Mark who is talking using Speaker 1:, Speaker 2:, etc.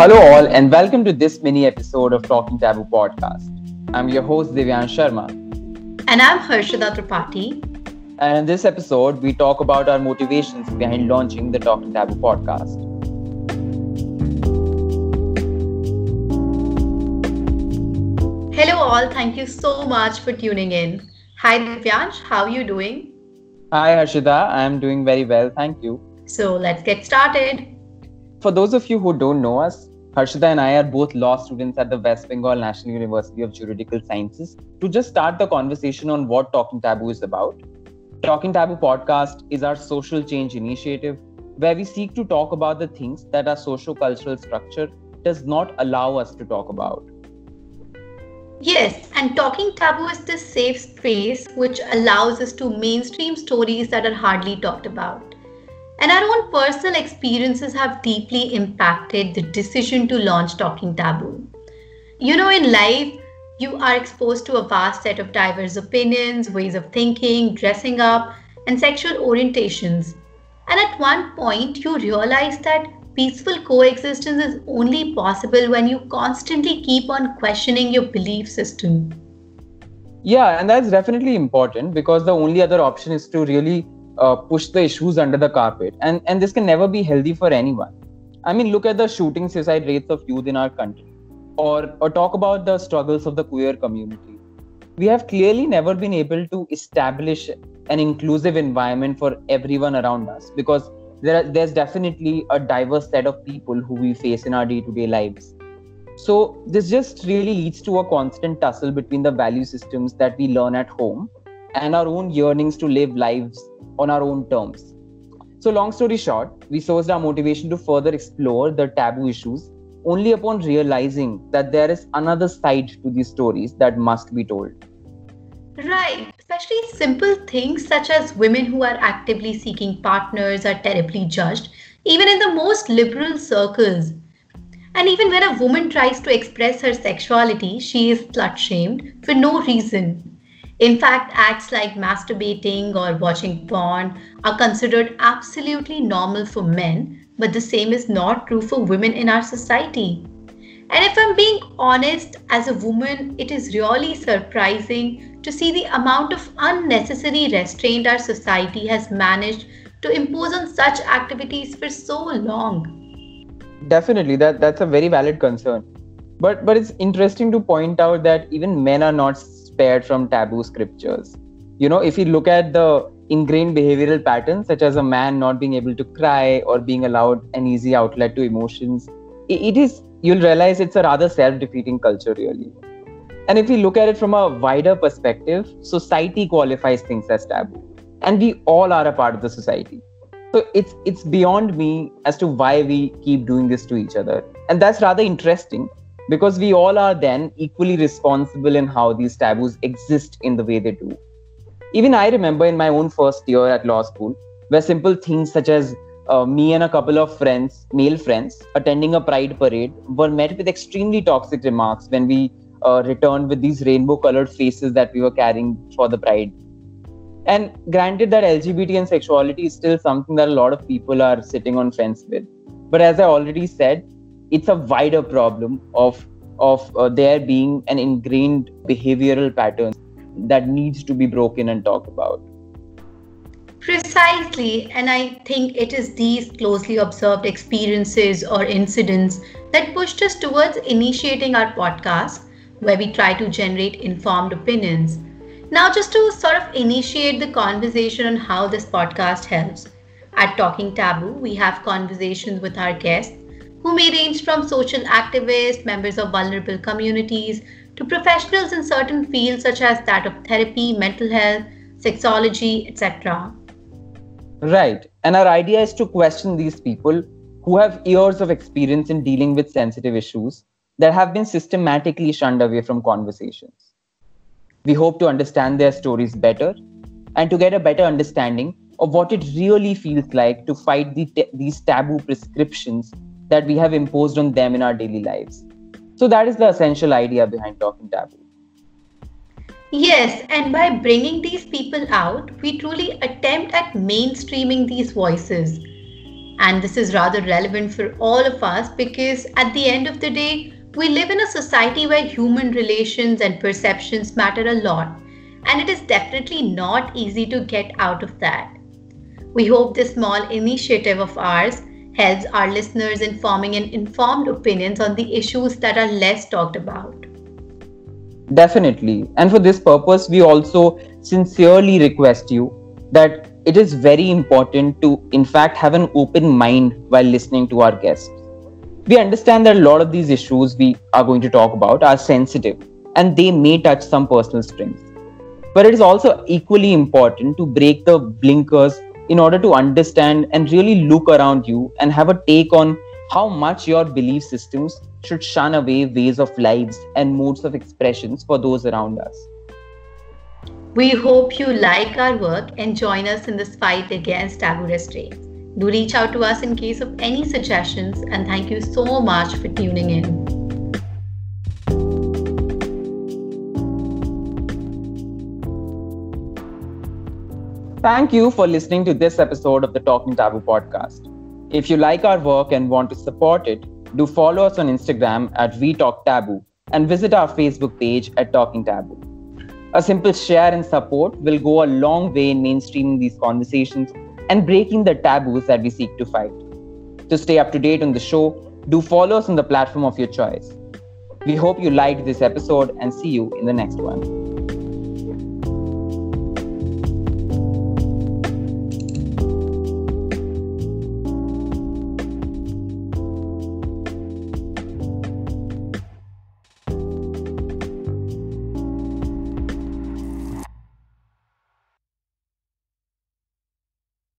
Speaker 1: Hello, all, and welcome to this mini episode of Talking Taboo podcast. I'm your host, Divyansh Sharma.
Speaker 2: And I'm Harshada Tripathi.
Speaker 1: And in this episode, we talk about our motivations behind launching the Talking Taboo podcast.
Speaker 2: Hello, all. Thank you so much for tuning in. Hi, Divyansh. How are you doing?
Speaker 1: Hi, Harshada. I'm doing very well. Thank you.
Speaker 2: So, let's get started.
Speaker 1: For those of you who don't know us, Harshada and I are both law students at the West Bengal National University of Juridical Sciences. To just start the conversation on what Talking Taboo is about, Talking Taboo podcast is our social change initiative where we seek to talk about the things that our socio cultural structure does not allow us to talk about.
Speaker 2: Yes, and Talking Taboo is this safe space which allows us to mainstream stories that are hardly talked about. And our own personal experiences have deeply impacted the decision to launch Talking Taboo. You know, in life, you are exposed to a vast set of diverse opinions, ways of thinking, dressing up, and sexual orientations. And at one point, you realize that peaceful coexistence is only possible when you constantly keep on questioning your belief system.
Speaker 1: Yeah, and that's definitely important because the only other option is to really uh, push the issues under the carpet. And and this can never be healthy for anyone. I mean look at the shooting suicide rates of youth in our country or or talk about the struggles of the queer community. We have clearly never been able to establish an inclusive environment for everyone around us because there are, there's definitely a diverse set of people who we face in our day-to-day lives. So this just really leads to a constant tussle between the value systems that we learn at home and our own yearnings to live lives on our own terms. So, long story short, we sourced our motivation to further explore the taboo issues only upon realizing that there is another side to these stories that must be told.
Speaker 2: Right, especially simple things such as women who are actively seeking partners are terribly judged, even in the most liberal circles. And even when a woman tries to express her sexuality, she is slut shamed for no reason. In fact, acts like masturbating or watching porn are considered absolutely normal for men, but the same is not true for women in our society. And if I'm being honest, as a woman, it is really surprising to see the amount of unnecessary restraint our society has managed to impose on such activities for so long.
Speaker 1: Definitely, that, that's a very valid concern. But but it's interesting to point out that even men are not spared from taboo scriptures. You know, if you look at the ingrained behavioral patterns, such as a man not being able to cry or being allowed an easy outlet to emotions, it is, you'll realize it's a rather self defeating culture, really. And if we look at it from a wider perspective, society qualifies things as taboo. And we all are a part of the society. So it's it's beyond me as to why we keep doing this to each other. And that's rather interesting because we all are then equally responsible in how these taboos exist in the way they do. Even I remember in my own first year at law school, where simple things such as uh, me and a couple of friends, male friends, attending a pride parade, were met with extremely toxic remarks when we uh, returned with these rainbow colored faces that we were carrying for the pride. And granted that LGBT and sexuality is still something that a lot of people are sitting on fence with. But as I already said, it's a wider problem of of uh, there being an ingrained behavioral pattern that needs to be broken and talked about.
Speaker 2: Precisely. And i think it is these closely observed experiences or incidents that pushed us towards initiating our podcast where we try to generate informed opinions. Now just to sort of initiate the conversation on how this podcast helps at talking taboo we have conversations with our guests who may range from social activists, members of vulnerable communities, to professionals in certain fields such as that of therapy, mental health, sexology, etc.
Speaker 1: Right. And our idea is to question these people who have years of experience in dealing with sensitive issues that have been systematically shunned away from conversations. We hope to understand their stories better and to get a better understanding of what it really feels like to fight the t- these taboo prescriptions that we have imposed on them in our daily lives. So that is the essential idea behind Talking Taboo.
Speaker 2: Yes, and by bringing these people out, we truly attempt at mainstreaming these voices. And this is rather relevant for all of us because at the end of the day, we live in a society where human relations and perceptions matter a lot, and it is definitely not easy to get out of that. We hope this small initiative of ours helps our listeners in forming an informed opinions on the issues that are less talked about.
Speaker 1: Definitely. And for this purpose, we also sincerely request you that it is very important to, in fact, have an open mind while listening to our guests. We understand that a lot of these issues we are going to talk about are sensitive and they may touch some personal strings. But it is also equally important to break the blinkers in order to understand and really look around you and have a take on how much your belief systems should shun away ways of lives and modes of expressions for those around us.
Speaker 2: We hope you like our work and join us in this fight against taboo restraints. Do reach out to us in case of any suggestions, and thank you so much for tuning in.
Speaker 1: Thank you for listening to this episode of the Talking Taboo podcast. If you like our work and want to support it, do follow us on Instagram at We Talk Taboo and visit our Facebook page at Talking Taboo. A simple share and support will go a long way in mainstreaming these conversations and breaking the taboos that we seek to fight. To stay up to date on the show, do follow us on the platform of your choice. We hope you liked this episode and see you in the next one.